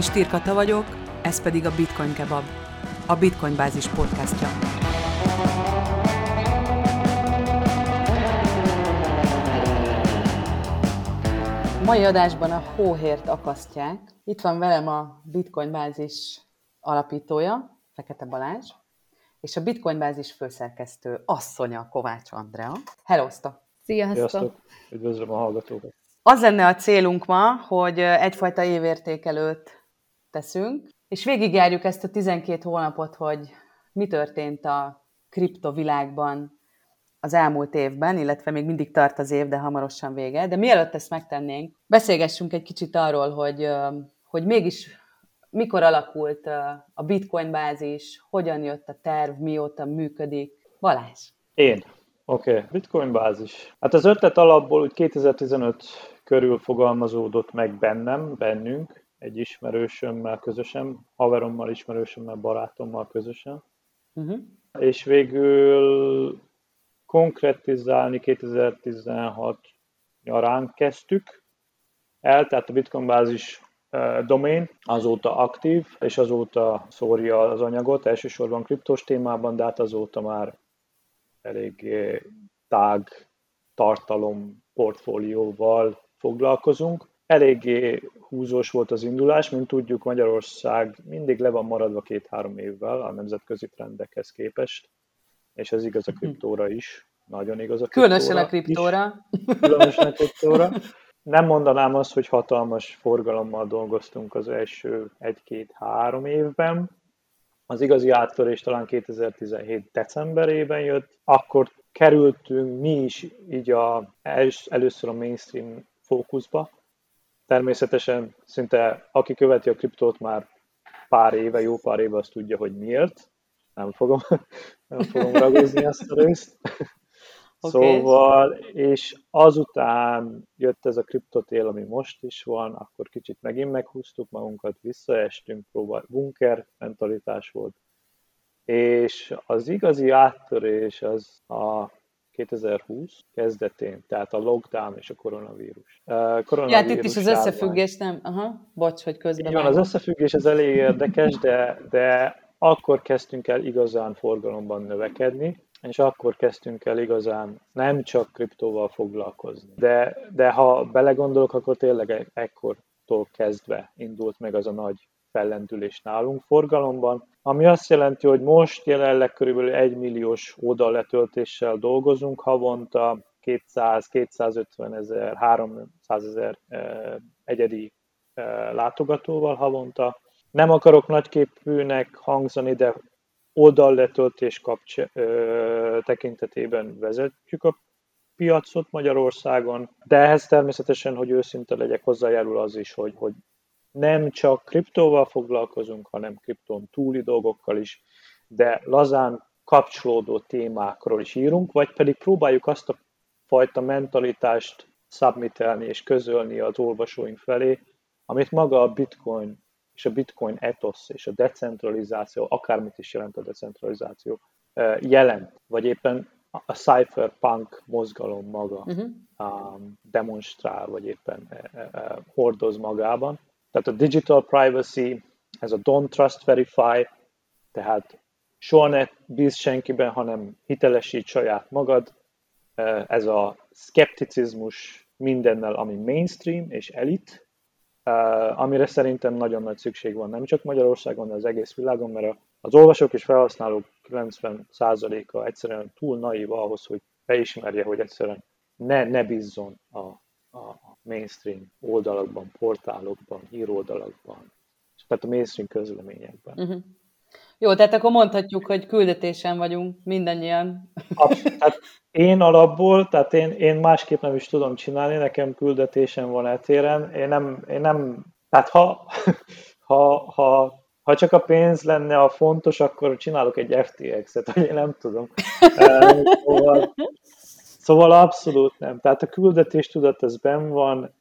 Én Stirkata vagyok, ez pedig a Bitcoin Kebab, a Bitcoin Bázis podcastja. Mai adásban a hóhért akasztják. Itt van velem a Bitcoin Bázis alapítója, Fekete Balázs, és a Bitcoin Bázis főszerkesztő asszonya Kovács Andrea. Hellózta! Sziasztok! Sziasztok! Üdvözlöm a hallgatókat! Az lenne a célunk ma, hogy egyfajta évértékelőt teszünk, és végigjárjuk ezt a 12 hónapot, hogy mi történt a kriptovilágban az elmúlt évben, illetve még mindig tart az év, de hamarosan vége. De mielőtt ezt megtennénk, beszélgessünk egy kicsit arról, hogy, hogy mégis mikor alakult a Bitcoin bázis, hogyan jött a terv, mióta működik. Balázs. Én. Oké, okay. Bitcoin bázis. Hát az ötlet alapból úgy 2015 körül fogalmazódott meg bennem, bennünk, egy ismerősömmel közösen, haverommal, ismerősömmel, barátommal közösen. Uh-huh. És végül konkretizálni 2016 nyarán kezdtük el, tehát a Bitcoin bázis domain azóta aktív, és azóta szórja az anyagot, elsősorban kriptos témában, de hát azóta már elég tág tartalom portfólióval foglalkozunk. Eléggé húzós volt az indulás, mint tudjuk Magyarország mindig le van maradva két-három évvel a nemzetközi trendekhez képest, és ez igaz a kriptóra is, nagyon igaz a kriptóra Különösen a kriptóra. Is. Különösen a kriptóra. Nem mondanám azt, hogy hatalmas forgalommal dolgoztunk az első egy-két-három évben. Az igazi áttörés talán 2017 decemberében jött, akkor kerültünk mi is így a, először a mainstream fókuszba. Természetesen szinte aki követi a kriptót már pár éve, jó pár éve, azt tudja, hogy miért. Nem fogom, nem fogom ragozni ezt a részt. Okay. Szóval, és azután jött ez a kriptotél, ami most is van, akkor kicsit megint meghúztuk magunkat, visszaestünk, próbál, bunker mentalitás volt. És az igazi áttörés az a 2020 kezdetén, tehát a lockdown és a koronavírus. Uh, koronavírus ja, hát itt is az összefüggés, nem? Aha, bocs, hogy közben. van, az összefüggés az elég érdekes, de, de akkor kezdtünk el igazán forgalomban növekedni, és akkor kezdtünk el igazán nem csak kriptóval foglalkozni. De, de ha belegondolok, akkor tényleg e- ekkortól kezdve indult meg az a nagy fellendülés nálunk forgalomban, ami azt jelenti, hogy most jelenleg körülbelül 1 milliós oldalletöltéssel dolgozunk havonta, 200-250 ezer, 300 ezer egyedi látogatóval havonta. Nem akarok nagyképűnek hangzani, de oldalletöltés kapcs- ö, tekintetében vezetjük a piacot Magyarországon, de ehhez természetesen, hogy őszinte legyek, hozzájárul az is, hogy, hogy nem csak kriptóval foglalkozunk, hanem kriptón túli dolgokkal is, de lazán kapcsolódó témákról is írunk, vagy pedig próbáljuk azt a fajta mentalitást submitelni és közölni az olvasóink felé, amit maga a Bitcoin és a Bitcoin etosz és a decentralizáció, akármit is jelent a decentralizáció, jelent, vagy éppen a cypherpunk mozgalom maga uh-huh. demonstrál, vagy éppen uh, uh, hordoz magában. Tehát a digital privacy, ez a don't trust verify, tehát soha ne bíz senkiben, hanem hitelesít saját magad, ez a skepticizmus mindennel, ami mainstream és elit, amire szerintem nagyon nagy szükség van, nem csak Magyarországon, de az egész világon, mert az olvasók és felhasználók 90%-a egyszerűen túl naív ahhoz, hogy beismerje, hogy egyszerűen ne, ne bízzon a, a mainstream oldalakban, portálokban, híroldalakban, tehát a mainstream közleményekben. Uh-huh. Jó, tehát akkor mondhatjuk, hogy küldetésen vagyunk mindannyian. Abszolút, tehát én alapból, tehát én, én másképp nem is tudom csinálni, nekem küldetésem van etéren. Én nem, én nem tehát ha, ha, ha, ha csak a pénz lenne a fontos, akkor csinálok egy FTX-et, vagy én nem tudom. Szóval, szóval abszolút nem. Tehát a küldetés tudat ez benn van,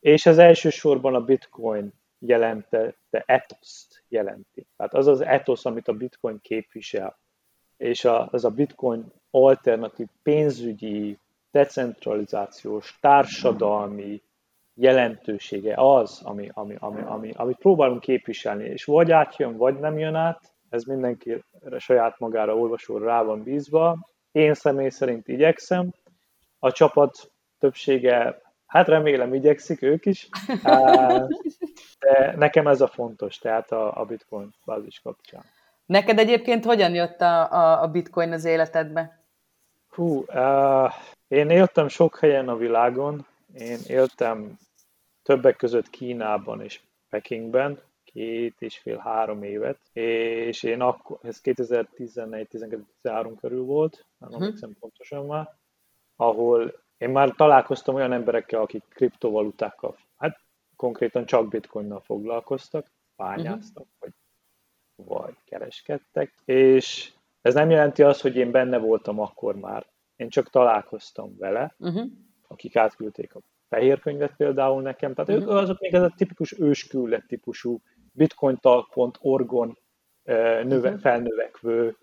és ez elsősorban a bitcoin jelentette etoszt jelenti. Tehát az az etosz, amit a bitcoin képvisel, és a, az a bitcoin alternatív pénzügyi, decentralizációs, társadalmi jelentősége az, ami, ami, ami, ami, amit próbálunk képviselni, és vagy átjön, vagy nem jön át, ez mindenki saját magára olvasóra rá van bízva. Én személy szerint igyekszem, a csapat többsége, hát remélem igyekszik ők is, de nekem ez a fontos, tehát a, a bitcoin bázis kapcsán. Neked egyébként hogyan jött a, a, a bitcoin az életedbe? Hú, uh, én éltem sok helyen a világon, én éltem többek között Kínában és Pekingben, két és fél, három évet, és én akkor, ez 2011-12-13 körül volt, nem uh-huh. emlékszem pontosan már, ahol én már találkoztam olyan emberekkel, akik kriptovalutákkal, hát konkrétan csak bitcoinnal foglalkoztak, bányáztak, uh-huh. vagy, vagy kereskedtek, és ez nem jelenti azt, hogy én benne voltam akkor már. Én csak találkoztam vele, uh-huh. akik átküldték a fehér könyvet például nekem, tehát uh-huh. azok még ez a tipikus őskület típusú bitcointalk.org-on növe, uh-huh. felnövekvő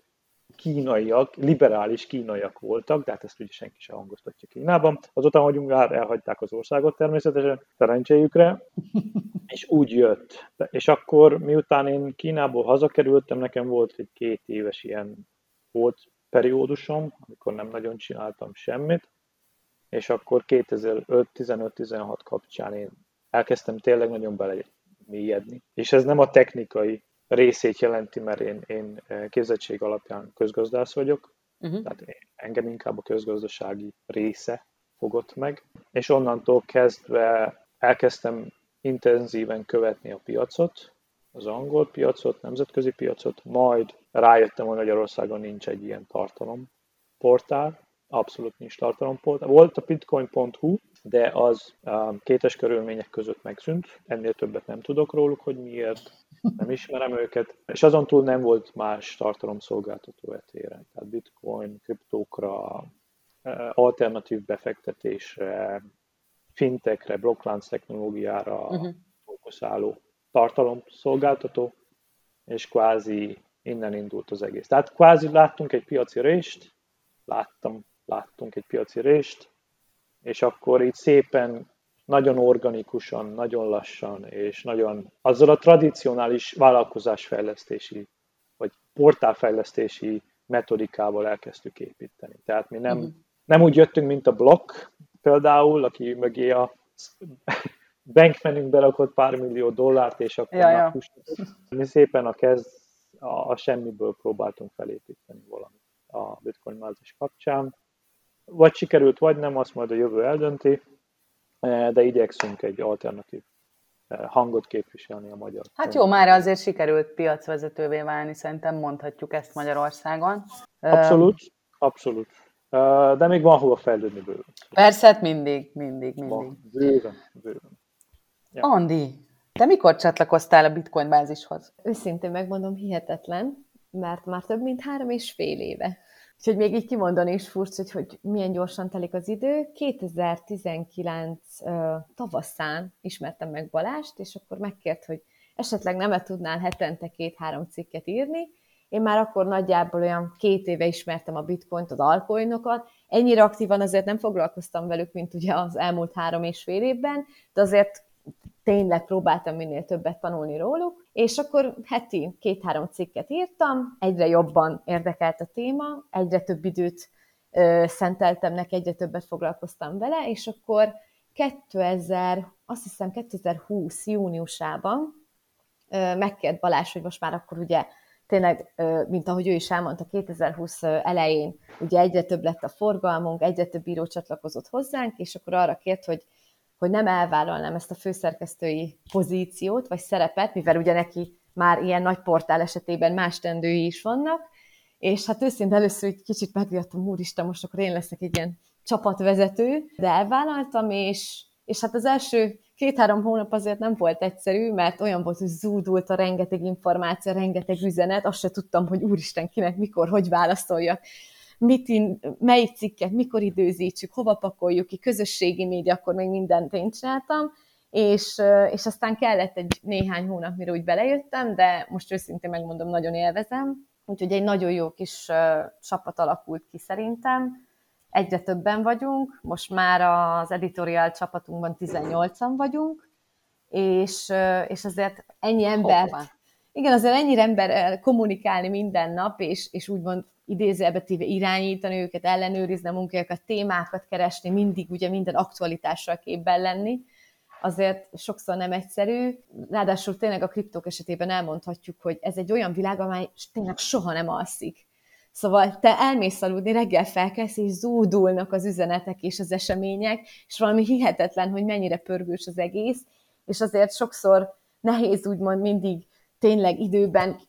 kínaiak, liberális kínaiak voltak, de hát ezt ugye senki sem hangoztatja Kínában. Azután, hogy Ungár elhagyták az országot természetesen, szerencséjükre, és úgy jött. És akkor, miután én Kínából hazakerültem, nekem volt egy két éves ilyen volt periódusom, amikor nem nagyon csináltam semmit, és akkor 2005-15-16 kapcsán én elkezdtem tényleg nagyon bele mélyedni. És ez nem a technikai részét jelenti, mert én, én eh, képzettség alapján közgazdász vagyok, uh-huh. tehát engem inkább a közgazdasági része fogott meg, és onnantól kezdve elkezdtem intenzíven követni a piacot, az angol piacot, nemzetközi piacot, majd rájöttem, hogy Magyarországon nincs egy ilyen tartalomportál, abszolút nincs tartalomportál. Volt a bitcoin.hu, de az kétes körülmények között megszűnt, ennél többet nem tudok róluk, hogy miért, nem ismerem őket, és azon túl nem volt más tartalomszolgáltató etéren, tehát bitcoin, kriptókra, uh, alternatív befektetésre, fintekre, blokklánc technológiára uh-huh. fókuszáló tartalomszolgáltató, és kvázi innen indult az egész. Tehát kvázi láttunk egy piaci rést, láttam, láttunk egy piaci rést, és akkor így szépen, nagyon organikusan, nagyon lassan, és nagyon azzal a tradicionális vállalkozásfejlesztési, vagy portálfejlesztési metodikával elkezdtük építeni. Tehát mi nem, uh-huh. nem úgy jöttünk, mint a blokk például, aki mögé a bankmenünk berakott pár millió dollárt, és akkor ja, ja. mi szépen a kezd, a, a semmiből próbáltunk felépíteni valamit a bitcoin mázis kapcsán. Vagy sikerült, vagy nem, azt majd a jövő eldönti, eh, de igyekszünk egy alternatív eh, hangot képviselni a magyar. Hát jó, már azért sikerült piacvezetővé válni, szerintem mondhatjuk ezt Magyarországon. Abszolút, abszolút. De még van hova fejlődni bőven. Persze, hát mindig, mindig, mindig. Van, bőven, bőven. Ja. Andi, te mikor csatlakoztál a Bitcoin bázishoz? Őszintén megmondom, hihetetlen, mert már több mint három és fél éve. Úgyhogy még így kimondani is furcsa, hogy, hogy milyen gyorsan telik az idő. 2019 uh, tavaszán ismertem meg Balást, és akkor megkért, hogy esetleg nem -e tudnál hetente két-három cikket írni. Én már akkor nagyjából olyan két éve ismertem a bitcoint, az altcoinokat. Ennyire aktívan azért nem foglalkoztam velük, mint ugye az elmúlt három és fél évben, de azért tényleg próbáltam minél többet tanulni róluk, és akkor heti két-három cikket írtam, egyre jobban érdekelt a téma, egyre több időt ö, szenteltem neki, egyre többet foglalkoztam vele, és akkor 2000, azt hiszem 2020 júniusában ö, megkért Balázs, hogy most már akkor ugye tényleg, mint ahogy ő is elmondta, 2020 elején ugye egyre több lett a forgalmunk, egyre több író csatlakozott hozzánk, és akkor arra kért, hogy hogy nem elvállalnám ezt a főszerkesztői pozíciót, vagy szerepet, mivel ugye neki már ilyen nagy portál esetében más tendői is vannak, és hát őszintén először egy kicsit megviadtam, úristen, most akkor én leszek egy ilyen csapatvezető, de elvállaltam, és, és hát az első két-három hónap azért nem volt egyszerű, mert olyan volt, hogy zúdult a rengeteg információ, rengeteg üzenet, azt se tudtam, hogy úristen, kinek, mikor, hogy válaszoljak mit in, melyik cikket, mikor időzítsük, hova pakoljuk ki, közösségi média, akkor még mindent én csináltam, és, és aztán kellett egy néhány hónap, mire úgy belejöttem, de most őszintén megmondom, nagyon élvezem, úgyhogy egy nagyon jó kis csapat alakult ki szerintem. egyre többen vagyunk, most már az editorial csapatunkban 18-an vagyunk, és, és azért ennyi Hoppa. igen, azért ennyi ember kommunikálni minden nap, és, és úgymond idézőjelbe téve irányítani őket, ellenőrizni a munkájukat, témákat keresni, mindig ugye minden aktualitással képben lenni, azért sokszor nem egyszerű. Ráadásul tényleg a kriptók esetében elmondhatjuk, hogy ez egy olyan világ, amely tényleg soha nem alszik. Szóval te elmész aludni, reggel felkelsz, és zúdulnak az üzenetek és az események, és valami hihetetlen, hogy mennyire pörgős az egész, és azért sokszor nehéz úgymond mindig tényleg időben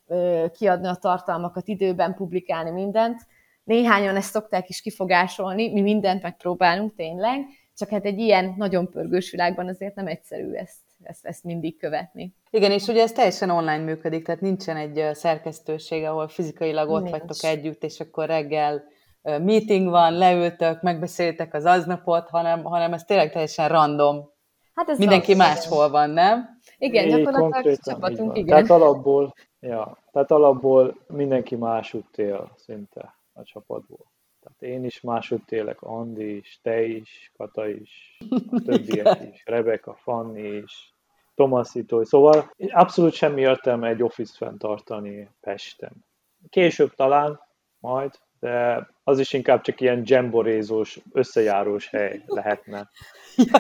kiadni a tartalmakat, időben publikálni mindent. Néhányan ezt szokták is kifogásolni, mi mindent megpróbálunk tényleg, csak hát egy ilyen nagyon pörgős világban azért nem egyszerű ezt, ezt, ezt mindig követni. Igen, és ugye ez teljesen online működik, tehát nincsen egy szerkesztőség, ahol fizikailag ott Nincs. vagytok együtt, és akkor reggel meeting van, leültök, megbeszéltek az aznapot, hanem, hanem ez tényleg teljesen random. Hát ez Mindenki máshol van, nem? Igen, gyakorlatilag csapatunk, igen. Tehát alapból, ja, tehát alapból mindenki másút él szinte a csapatból. Tehát én is másút élek, Andi is, te is, Kata is, a többiek is, Rebeka, Fanni is, Tomaszító. Szóval abszolút semmi értelme egy office fenntartani Pesten. Később talán, majd, de az is inkább csak ilyen jamborézós, összejárós hely lehetne.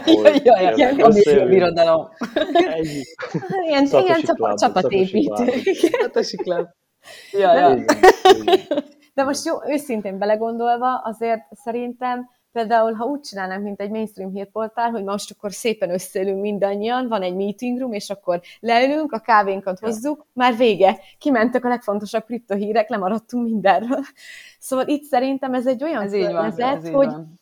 Ja, ja, ja, ja, ja birodalom. Ilyen, ilyen csapatépítő. Szatosi klub. Ja, ja. De most jó, őszintén belegondolva, azért szerintem például, ha úgy csinálnánk, mint egy mainstream hírportál, hogy most akkor szépen összeülünk mindannyian, van egy meeting room, és akkor leülünk, a kávénkat hozzuk, már vége. Kimentek a legfontosabb kriptohírek, lemaradtunk mindenről. Szóval itt szerintem ez egy olyan ez környezet, hogy, van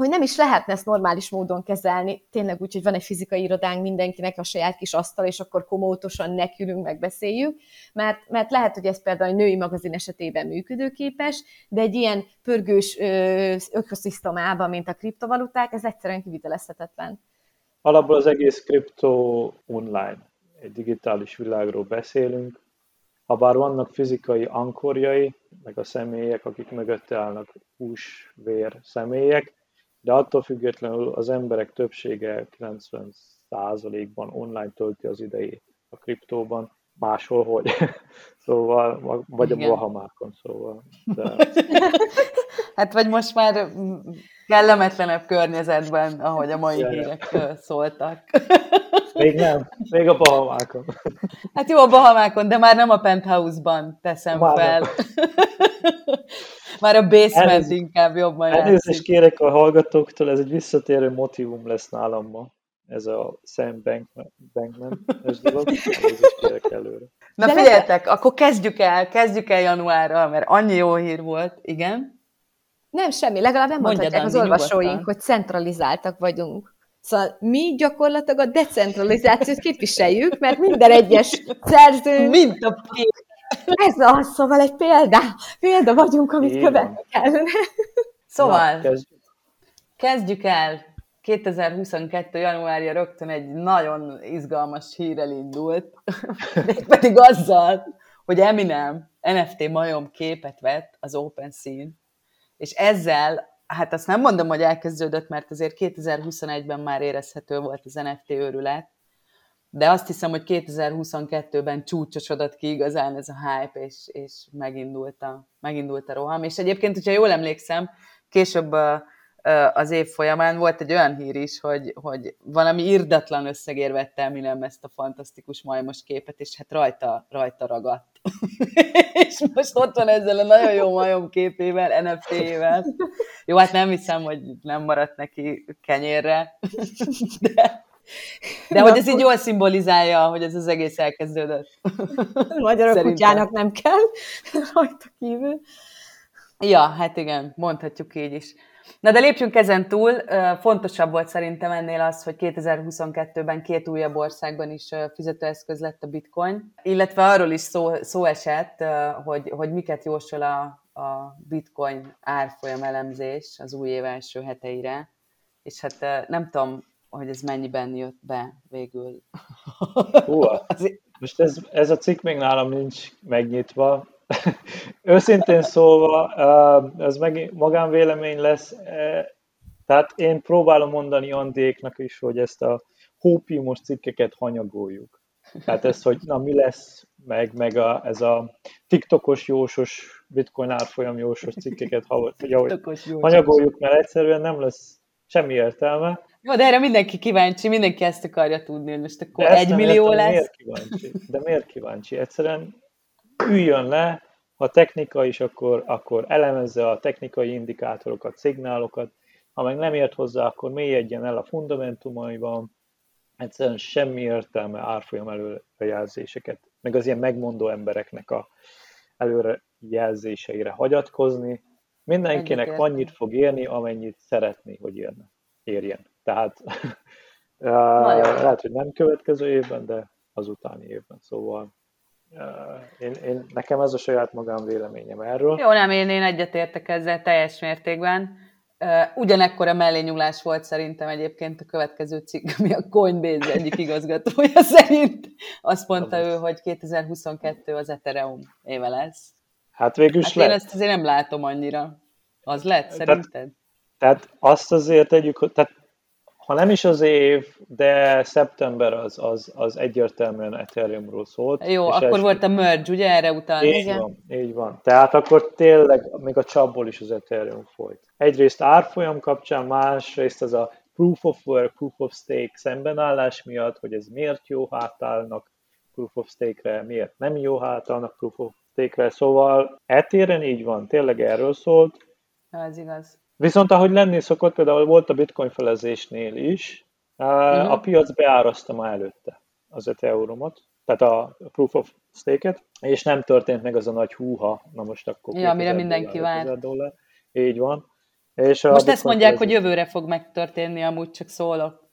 hogy nem is lehetne ezt normális módon kezelni, tényleg úgy, hogy van egy fizikai irodánk mindenkinek a saját kis asztal, és akkor komótosan nekülünk, megbeszéljük, mert, mert lehet, hogy ez például a női magazin esetében működőképes, de egy ilyen pörgős ökoszisztomában, mint a kriptovaluták, ez egyszerűen kivitelezhetetlen. Alapból az egész kripto online, egy digitális világról beszélünk, ha bár vannak fizikai ankorjai, meg a személyek, akik mögötte állnak hús, vér személyek, de attól függetlenül az emberek többsége 90%-ban online tölti az idejét a kriptóban, máshol hogy. szóval, vagy Igen. a Bahamákon, szóval. De... hát vagy most már kellemetlenebb környezetben, ahogy a mai ja, hírek szóltak. Még nem, még a Bahamákon. Hát jó a Bahamákon, de már nem a penthouse-ban teszem már fel. Már a basement Elnéz, inkább jobban Elnézést kérek a hallgatóktól, ez egy visszatérő motivum lesz nálam ma. Ez a Sam Bankman, Bankman dolog. kérek előre. Na De figyeljetek, le... akkor kezdjük el, kezdjük el januárral, mert annyi jó hír volt, igen. Nem, semmi, legalább nem mondhatják az olvasóink, nyugodtan. hogy centralizáltak vagyunk. Szóval mi gyakorlatilag a decentralizációt képviseljük, mert minden egyes szerző... Mint a ez az, szóval egy példa, példa vagyunk, amit Igen. követni kellene. Szóval, Na, kezdjük. kezdjük el. 2022. januárja rögtön egy nagyon izgalmas hírrel indult, pedig azzal, hogy Eminem NFT majom képet vett az OpenSea-n, és ezzel, hát azt nem mondom, hogy elkezdődött, mert azért 2021-ben már érezhető volt az NFT őrület, de azt hiszem, hogy 2022-ben csúcsosodott ki igazán ez a hype, és, és megindult, a, megindult a roham. És egyébként, hogyha jól emlékszem, később az év folyamán volt egy olyan hír is, hogy, hogy valami irdatlan összegér vette nem ezt a fantasztikus majmos képet, és hát rajta, rajta ragadt. és most ott van ezzel a nagyon jó majom képével, NFT-vel. Jó, hát nem hiszem, hogy nem maradt neki kenyérre, de, de hogy ez így jól szimbolizálja, hogy ez az egész elkezdődött. Magyar kutyának nem kell, rajta kívül. Ja, hát igen, mondhatjuk így is. Na de lépjünk ezen túl. Fontosabb volt szerintem ennél az, hogy 2022-ben két újabb országban is fizetőeszköz lett a bitcoin, illetve arról is szó, szó esett, hogy, hogy miket jósol a, a bitcoin árfolyam elemzés az új év első heteire. És hát nem tudom, hogy ez mennyiben jött be végül. Hú, most ez, ez a cikk még nálam nincs megnyitva, őszintén szólva, ez meg magánvélemény lesz, tehát én próbálom mondani Andéknak is, hogy ezt a hópiumos cikkeket hanyagoljuk. Tehát ez, hogy na mi lesz, meg, meg a, ez a TikTokos jósos, bitcoin árfolyam jósos cikkeket ha, hanyagoljuk, mert egyszerűen nem lesz semmi értelme. Jó, de erre mindenki kíváncsi, mindenki ezt akarja tudni, hogy most akkor egy millió lesz. Miért kíváncsi? De miért kíváncsi? Egyszerűen üljön le, ha technika is, akkor, akkor elemezze a technikai indikátorokat, szignálokat, ha meg nem ért hozzá, akkor mélyedjen el a fundamentumaiban, egyszerűen semmi értelme árfolyam előrejelzéseket, meg az ilyen megmondó embereknek a előrejelzéseire hagyatkozni. Mindenkinek annyit fog érni, amennyit szeretné, hogy érne, érjen. Tehát lehet, hogy nem következő évben, de az utáni évben. Szóval én, én, nekem ez a saját magám véleményem erről. Jó, nem, én, én egyetértek ezzel teljes mértékben. Ugyanekkor a mellényulás volt szerintem egyébként a következő cikk, ami a Coinbase egyik igazgatója szerint. Azt mondta ő, hogy 2022 az Ethereum éve lesz. Hát végül is hát lett. én ezt azért nem látom annyira. Az lett, szerinted? Tehát, tehát azt azért tegyük, hogy tehát ha nem is az év, de szeptember az, az, az egyértelműen Ethereumról szólt. Jó, akkor első... volt a merge, ugye erre utána? Így Igen. van, így van. Tehát akkor tényleg még a csapból is az Ethereum folyt. Egyrészt árfolyam kapcsán, másrészt az a proof of work, proof of stake szembenállás miatt, hogy ez miért jó hátállnak proof of stake-re, miért nem jó hátállnak proof of stake-re. Szóval etéren így van, tényleg erről szólt. Ez igaz. Viszont ahogy lenni szokott, például volt a bitcoin felezésnél is, uh-huh. a piac beárazta már előtte az 5 euromot, tehát a proof of stake-et, és nem történt meg az a nagy húha, na most akkor ja, amire mindenki vár. Dollár. Így van. És most ezt mondják, felezés... hogy jövőre fog megtörténni, amúgy csak szólok.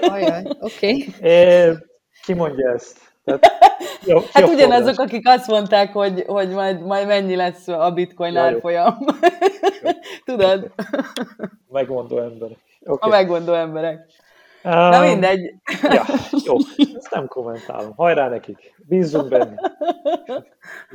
Ajaj, oké. Okay. Ki mondja ezt? Tehát, jó, hát ugyanazok, akik azt mondták, hogy, hogy majd, majd mennyi lesz a bitcoin ja, árfolyam. Tudod? Megmondó emberek. Okay. A megmondó emberek. Um, Na mindegy. Ja, jó, ezt nem kommentálom. Hajrá nekik, bízzunk benne.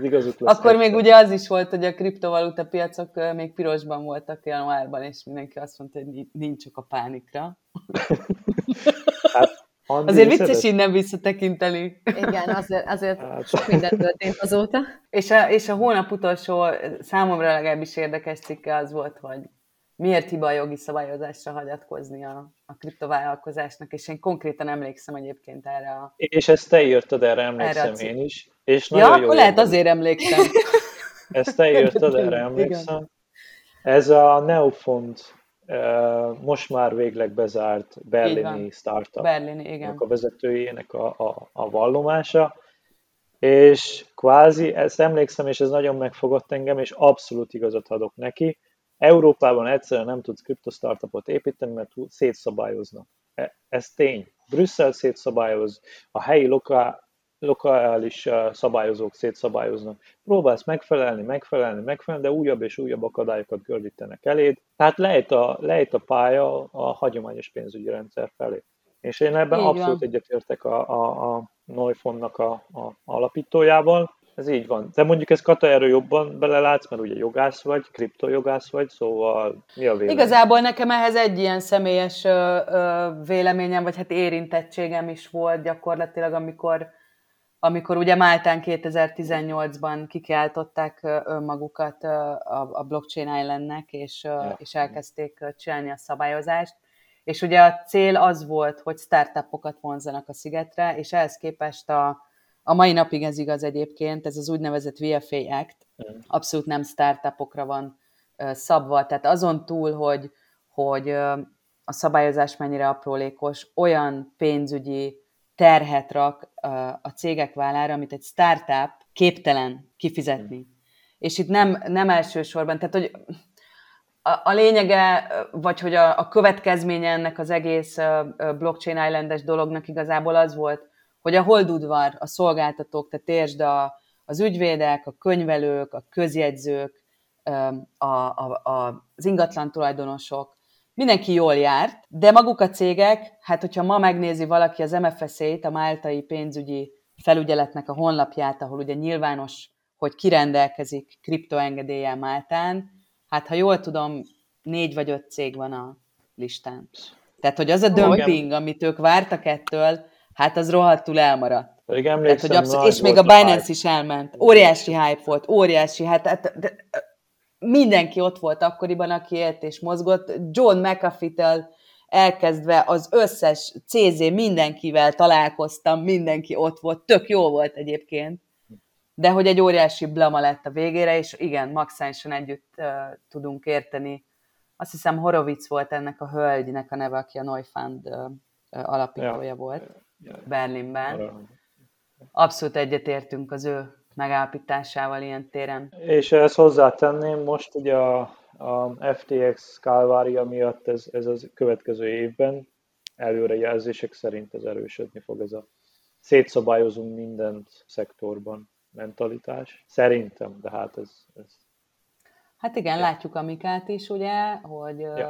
igazuk lesz Akkor még ugye az is volt, hogy a kriptovaluta piacok még pirosban voltak januárban, és mindenki azt mondta, hogy nincs csak a pánikra. Hát Andi, azért vicces innen visszatekinteni. Igen, azért, azért hát. sok minden történt azóta. És a, és a hónap utolsó számomra legalábbis érdekes cikke az volt, hogy miért hiba a jogi szabályozásra hagyatkozni a, a kriptovállalkozásnak, és én konkrétan emlékszem egyébként erre a... És ezt te írtad, erre emlékszem erre én is. És ja, akkor jó lehet azért emlékszem. Ezt te írtad, erre emlékszem. Igen. Ez a Neofond most már végleg bezárt berlini startup Berlini, igen. a vezetőjének a, a, a vallomása, és kvázi, ezt emlékszem, és ez nagyon megfogott engem, és abszolút igazat adok neki, Európában egyszerűen nem tudsz kriptostartupot építeni, mert szétszabályoznak. E, ez tény. Brüsszel szétszabályoz, a helyi lokál, lokális szabályozók szétszabályoznak. Próbálsz megfelelni, megfelelni, megfelelni, de újabb és újabb akadályokat gördítenek eléd. Tehát lejt a, lejt a pálya a hagyományos pénzügyi rendszer felé. És én ebben Így abszolút van. egyetértek a, a, a Neufonnak a, a alapítójával. Ez így van. De mondjuk ez Kata erről jobban belelátsz, mert ugye jogász vagy, kriptojogász vagy, szóval mi a vélemény? Igazából nekem ehhez egy ilyen személyes ö, ö, véleményem, vagy hát érintettségem is volt gyakorlatilag, amikor amikor ugye Máltán 2018-ban kikiáltották önmagukat a Blockchain Islandnek, és, ja. és elkezdték csinálni a szabályozást. És ugye a cél az volt, hogy startupokat vonzanak a szigetre, és ehhez képest a, a mai napig ez igaz egyébként, ez az úgynevezett VFA Act, abszolút nem startupokra van szabva, tehát azon túl, hogy, hogy a szabályozás mennyire aprólékos, olyan pénzügyi terhet rak a cégek vállára, amit egy startup képtelen kifizetni. És itt nem, nem elsősorban, tehát hogy a, a lényege, vagy hogy a, a következménye ennek az egész blockchain islandes dolognak igazából az volt, hogy a holdudvar, a szolgáltatók, tehát értsd a, az ügyvédek, a könyvelők, a közjegyzők, a, a, a, az ingatlan tulajdonosok, mindenki jól járt, de maguk a cégek, hát hogyha ma megnézi valaki az MFSZ-t, a Máltai pénzügyi felügyeletnek a honlapját, ahol ugye nyilvános hogy kirendelkezik kriptoengedéllyel Máltán, hát ha jól tudom, négy vagy öt cég van a listán. Tehát, hogy az a dömping, amit ők vártak ettől, hát az rohadtul elmaradt. Pedig emlékszem, Tehát, hogy abszolút, és még a Binance is elment. Óriási hype volt, óriási. Hát, hát de, mindenki ott volt akkoriban, aki élt és mozgott. John McAfee-től elkezdve az összes CZ mindenkivel találkoztam, mindenki ott volt, tök jó volt egyébként. De hogy egy óriási blama lett a végére, és igen, maximálisan együtt uh, tudunk érteni. Azt hiszem Horowitz volt ennek a hölgynek a neve, aki a Neufund uh, alapítója ja. volt Berlinben. Abszolút egyetértünk az ő megállapításával ilyen téren. És ezt hozzátenném, most ugye a, a FTX kálvária miatt ez, ez az következő évben előrejelzések szerint ez erősödni fog ez a szétszabályozunk mindent szektorban mentalitás. Szerintem, de hát ez, ez Hát igen, ja. látjuk Amikát is, ugye, hogy... Ja.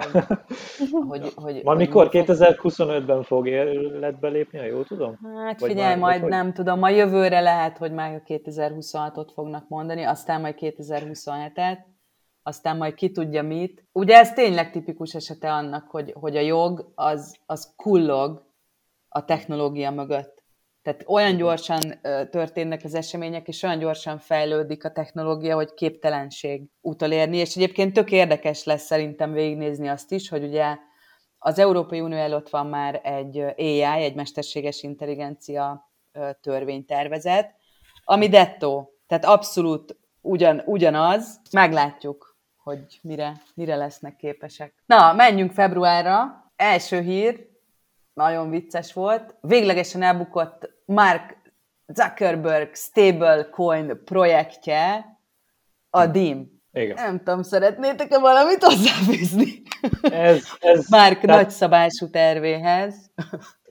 hogy, hogy Ma mikor? 2025-ben fog életbe lépni, ha jól tudom? Hát Vagy figyelj, már, majd nem hogy? tudom, a jövőre lehet, hogy már 2026-ot fognak mondani, aztán majd 2027-et, aztán majd ki tudja mit. Ugye ez tényleg tipikus esete annak, hogy, hogy a jog az, az kullog a technológia mögött. Tehát olyan gyorsan történnek az események, és olyan gyorsan fejlődik a technológia, hogy képtelenség utolérni, és egyébként tök érdekes lesz szerintem végignézni azt is, hogy ugye az Európai Unió előtt van már egy AI, egy mesterséges intelligencia törvénytervezet, ami dettó, tehát abszolút ugyan, ugyanaz, meglátjuk, hogy mire, mire lesznek képesek. Na, menjünk februárra. Első hír, nagyon vicces volt. Véglegesen elbukott Mark Zuckerberg stablecoin projektje, a DIM. Igen. Nem tudom, szeretnétek-e valamit hozzáfűzni? Ez, ez, Mark tehát, nagyszabású tervéhez.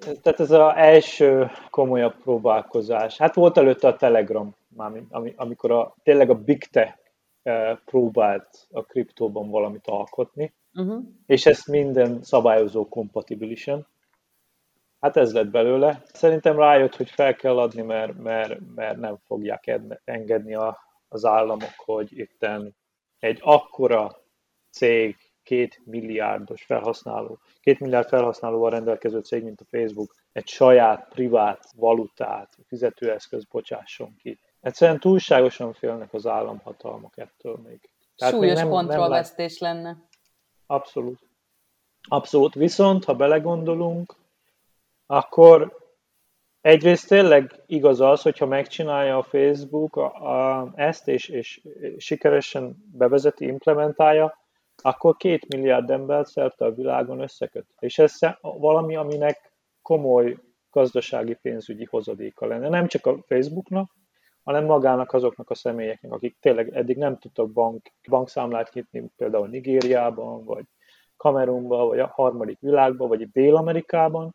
Tehát ez az első komolyabb próbálkozás. Hát volt előtte a Telegram, amikor a, tényleg a Big Tech eh, próbált a kriptóban valamit alkotni, uh-huh. és ezt minden szabályozó kompatibilisen. Hát ez lett belőle. Szerintem rájött, hogy fel kell adni, mert, mert, mert nem fogják engedni a, az államok, hogy itten egy akkora cég, két milliárdos felhasználó, két milliárd felhasználóval rendelkező cég, mint a Facebook, egy saját privát valutát, fizetőeszköz bocsásson ki. Egyszerűen túlságosan félnek az államhatalmak ettől még. Tehát Súlyos még nem, kontrollvesztés nem lenne. Abszolút. Abszolút. Viszont, ha belegondolunk, akkor egyrészt tényleg igaz az, hogyha megcsinálja a Facebook a, a, ezt, és, és sikeresen bevezeti, implementálja, akkor két milliárd embert szerte a világon összeköt. És ez valami, aminek komoly gazdasági pénzügyi hozadéka lenne. Nem csak a Facebooknak, hanem magának azoknak a személyeknek, akik tényleg eddig nem tudtak bank, bankszámlát nyitni, például Nigériában, vagy Kamerunban, vagy a harmadik világban, vagy Dél-Amerikában,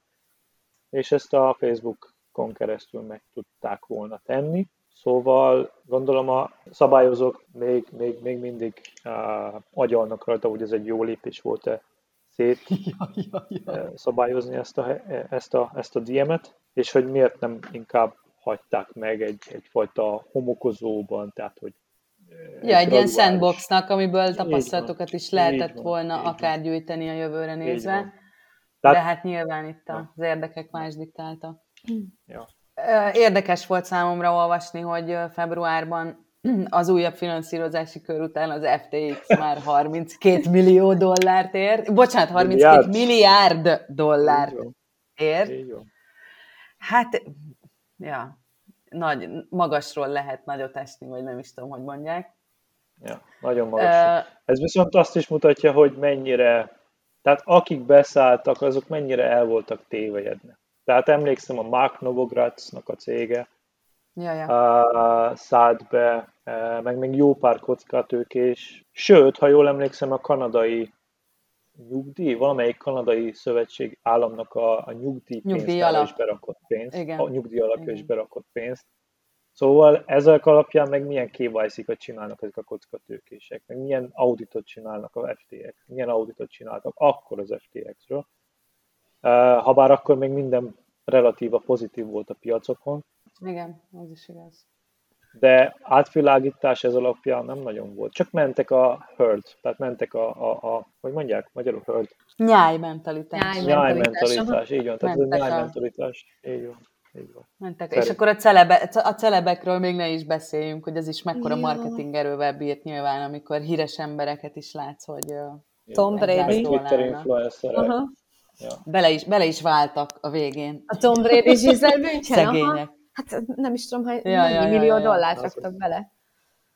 és ezt a Facebookon keresztül meg tudták volna tenni. Szóval gondolom a szabályozók még, még, még mindig uh, agyalnak rajta, hogy ez egy jó lépés volt-e szét ja, ja, ja. szabályozni ezt a, ezt a, ezt a DM-et, és hogy miért nem inkább hagyták meg egy, egyfajta homokozóban, tehát hogy Ja, egy, ilyen sandboxnak, amiből tapasztalatokat is lehetett van, volna akár gyűjteni a jövőre nézve. Tehát... De hát nyilván itt az érdekek más diktáltak. Ja. Érdekes volt számomra olvasni, hogy februárban az újabb finanszírozási kör után az FTX már 32 millió dollárt ér. Bocsánat, 32 milliárd, milliárd dollárt ér. Hát, ja, nagy, magasról lehet nagyot esni, vagy nem is tudom, hogy mondják. Ja, nagyon magas. Uh, Ez viszont azt is mutatja, hogy mennyire tehát akik beszálltak, azok mennyire el voltak tévejedve. Tehát emlékszem a Mark Novogracsnak a cége, ja, ja. Uh, szállt be, uh, meg még jó pár kockatőkés. Sőt, ha jól emlékszem, a kanadai nyugdíj, valamelyik kanadai szövetség államnak a, a nyugdíj, nyugdíj is berakott pénzt, Igen. a nyugdíj alapja Igen. is berakott pénzt, Szóval ezek alapján meg milyen KYC-kat csinálnak ezek a kockatőkések, meg milyen auditot csinálnak a FTX, milyen auditot csináltak akkor az FTX-ről. Habár akkor még minden relatíva pozitív volt a piacokon. Igen, az is igaz. de átvilágítás ez alapján nem nagyon volt. Csak mentek a herd, tehát mentek a, a, a hogy mondják magyarul herd? Nyájmentalitás. Nyájmentalitás, így van. Tehát mentek ez a nyájmentalitás, így van. Így van. Mentek. És akkor a, celebe, a celebekről még ne is beszéljünk, hogy ez is mekkora marketing erővel bírt nyilván, amikor híres embereket is látsz, hogy Tom Brady. Twitter influencerek. Ja. Bele, is, bele is váltak a végén. A Tom Brady és Giselle Bündchen? Szegények. Aha. Hát nem is tudom, hogy ja, ja, millió ja, ja, dollárt raktak bele.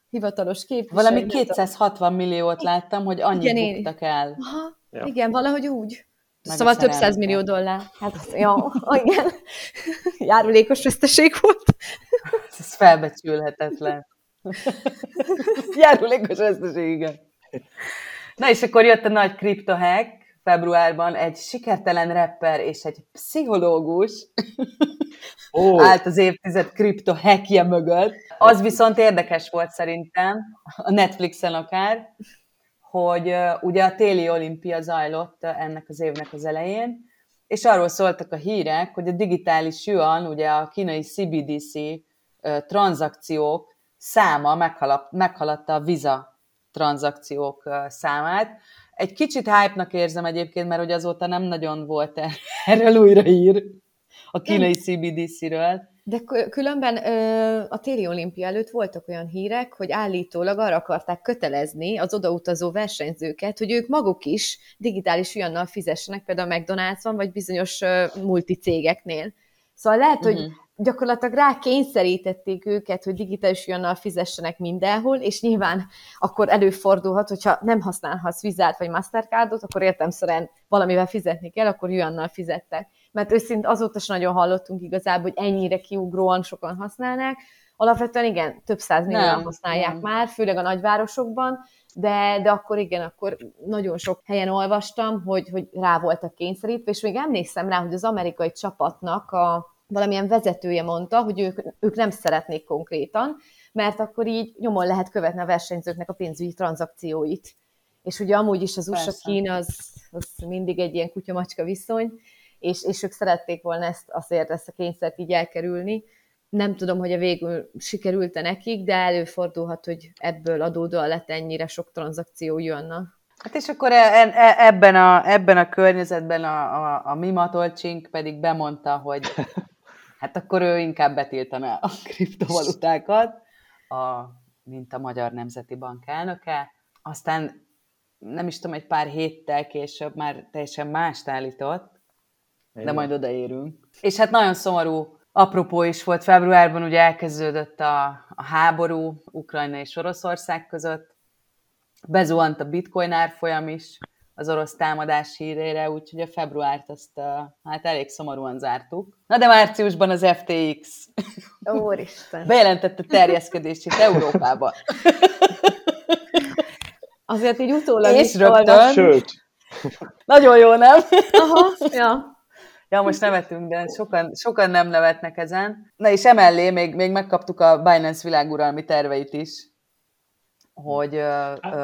Hivatalos kép. Valami 260 milliót láttam, hogy annyit igen, buktak el. Aha, ja. igen, valahogy úgy. Szóval több száz millió dollár. Hát, jó, igen. Járulékos veszteség volt. Ez felbecsülhetetlen. Járulékos veszteség, igen. Na és akkor jött a nagy kriptohack, februárban egy sikertelen rapper és egy pszichológus oh. állt az évtized kripto hackje mögött. Az viszont érdekes volt szerintem, a Netflixen akár, hogy ugye a téli olimpia zajlott ennek az évnek az elején, és arról szóltak a hírek, hogy a digitális yuan, ugye a kínai CBDC tranzakciók száma meghaladta a Visa tranzakciók számát, egy kicsit hype-nak érzem egyébként, mert hogy azóta nem nagyon volt erről újra hír a kínai CBDC-ről. De különben a téli olimpia előtt voltak olyan hírek, hogy állítólag arra akarták kötelezni az odautazó versenyzőket, hogy ők maguk is digitális olyannal fizessenek, például a McDonald's-on, vagy bizonyos multicégeknél. Szóval lehet, uh-huh. hogy mhm gyakorlatilag rá kényszerítették őket, hogy digitális jonnal fizessenek mindenhol, és nyilván akkor előfordulhat, hogyha nem használhatsz vizát vagy Mastercardot, akkor értemszerűen valamivel fizetni kell, akkor jonnal fizettek. Mert őszint azóta sem nagyon hallottunk igazából, hogy ennyire kiugróan sokan használnák. Alapvetően igen, több száz millióan használják nem. már, főleg a nagyvárosokban, de, de akkor igen, akkor nagyon sok helyen olvastam, hogy, hogy rá voltak kényszerítve, és még emlékszem rá, hogy az amerikai csapatnak a, valamilyen vezetője mondta, hogy ők, ők nem szeretnék konkrétan, mert akkor így nyomon lehet követni a versenyzőknek a pénzügyi tranzakcióit. És ugye amúgy is az USA-Kína az, az mindig egy ilyen kutya-macska viszony, és, és ők szerették volna ezt azért ezt a kényszert így elkerülni. Nem tudom, hogy a végül sikerült-e nekik, de előfordulhat, hogy ebből adódóan lett ennyire sok tranzakció jönne. Hát és akkor e, e, ebben a, ebben a környezetben a, a, a mi matolcsink pedig bemondta, hogy hát akkor ő inkább betiltaná a kriptovalutákat, a, mint a Magyar Nemzeti Bank elnöke. Aztán nem is tudom, egy pár héttel később már teljesen mást állított, Igen. de majd odaérünk. És hát nagyon szomorú apropó is volt februárban, ugye elkezdődött a, a háború Ukrajna és Oroszország között, bezuhant a bitcoin árfolyam is, az orosz támadás hírére, úgyhogy a februárt azt hát elég szomorúan zártuk. Na de márciusban az FTX Úristen. bejelentette terjeszkedését Európában. Azért így utólag És rögtön. Sőt. Nagyon jó, nem? Aha, ja. Ja, most nevetünk, de sokan, sokan nem nevetnek ezen. Na és emellé még, még megkaptuk a Binance világuralmi terveit is, hogy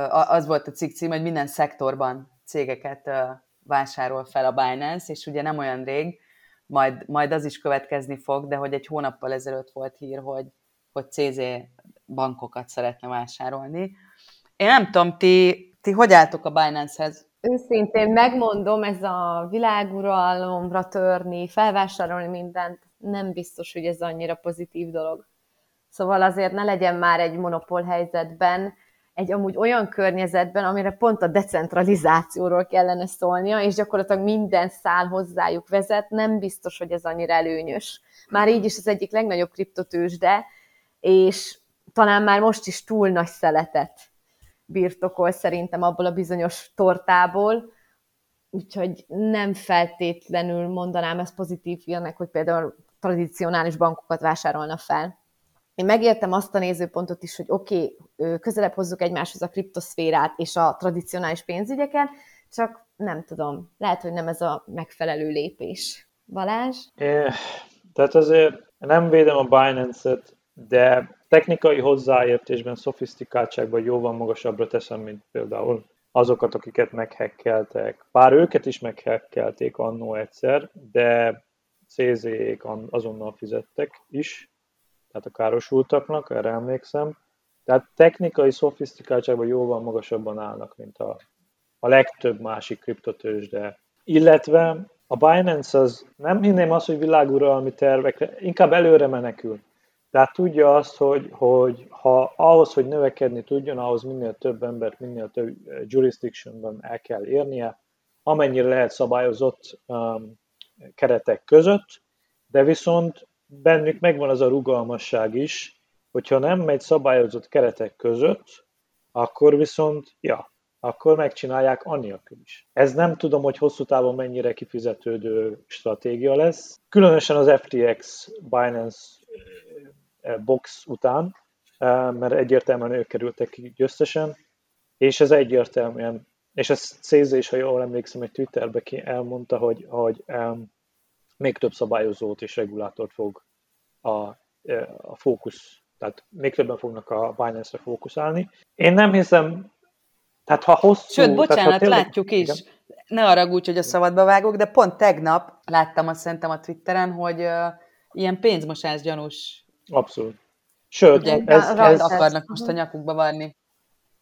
az volt a cikk cím, hogy minden szektorban cégeket vásárol fel a Binance, és ugye nem olyan rég, majd, majd az is következni fog, de hogy egy hónappal ezelőtt volt hír, hogy, hogy CZ bankokat szeretne vásárolni. Én nem tudom, ti, ti hogy álltok a Binance-hez? Őszintén megmondom, ez a világuralomra törni, felvásárolni mindent, nem biztos, hogy ez annyira pozitív dolog. Szóval azért ne legyen már egy monopól helyzetben, egy amúgy olyan környezetben, amire pont a decentralizációról kellene szólnia, és gyakorlatilag minden szál hozzájuk vezet, nem biztos, hogy ez annyira előnyös. Már így is az egyik legnagyobb kriptotősde, és talán már most is túl nagy szeletet birtokol szerintem abból a bizonyos tortából, úgyhogy nem feltétlenül mondanám ezt pozitív ilyenek, hogy például tradicionális bankokat vásárolna fel. Én megértem azt a nézőpontot is, hogy oké, okay, közelebb hozzuk egymáshoz a kriptoszférát és a tradicionális pénzügyeket, csak nem tudom, lehet, hogy nem ez a megfelelő lépés. Balázs? É, tehát azért nem védem a Binance-et, de technikai hozzáértésben, szofisztikáltságban jóval magasabbra teszem, mint például azokat, akiket meghekkeltek. Bár őket is meghekkelték annó egyszer, de CZ-ék azonnal fizettek is, tehát a károsultaknak, erre emlékszem. Tehát technikai szofisztikáltságban jóval magasabban állnak, mint a, a legtöbb másik kriptotősde. Illetve a Binance az nem hinném azt, hogy világuralmi tervekre, inkább előre menekül. Tehát tudja azt, hogy, hogy ha ahhoz, hogy növekedni tudjon, ahhoz minél több embert, minél több eh, jurisdictionban el kell érnie, amennyire lehet szabályozott um, keretek között, de viszont bennük megvan az a rugalmasság is, hogyha nem megy szabályozott keretek között, akkor viszont, ja, akkor megcsinálják anélkül is. Ez nem tudom, hogy hosszú távon mennyire kifizetődő stratégia lesz. Különösen az FTX Binance box után, eh, mert egyértelműen ők kerültek ki győztesen, és ez egyértelműen, és ez Cézé is, ha jól emlékszem, egy Twitterbe elmondta, hogy, hogy um, még több szabályozót és regulátort fog a, eh, a fókusz, tehát még többen fognak a Binance-re fókuszálni. Én nem hiszem, tehát ha hosszú... Sőt, bocsánat, tehát, ha tényleg, látjuk is. Igen. Ne arra úgy, hogy a szabadba vágok, de pont tegnap láttam azt szerintem a Twitteren, hogy uh, ilyen pénzmosás gyanús. Abszolút. Sőt, Ugye, ez, ez, akarnak most a nyakukba varni.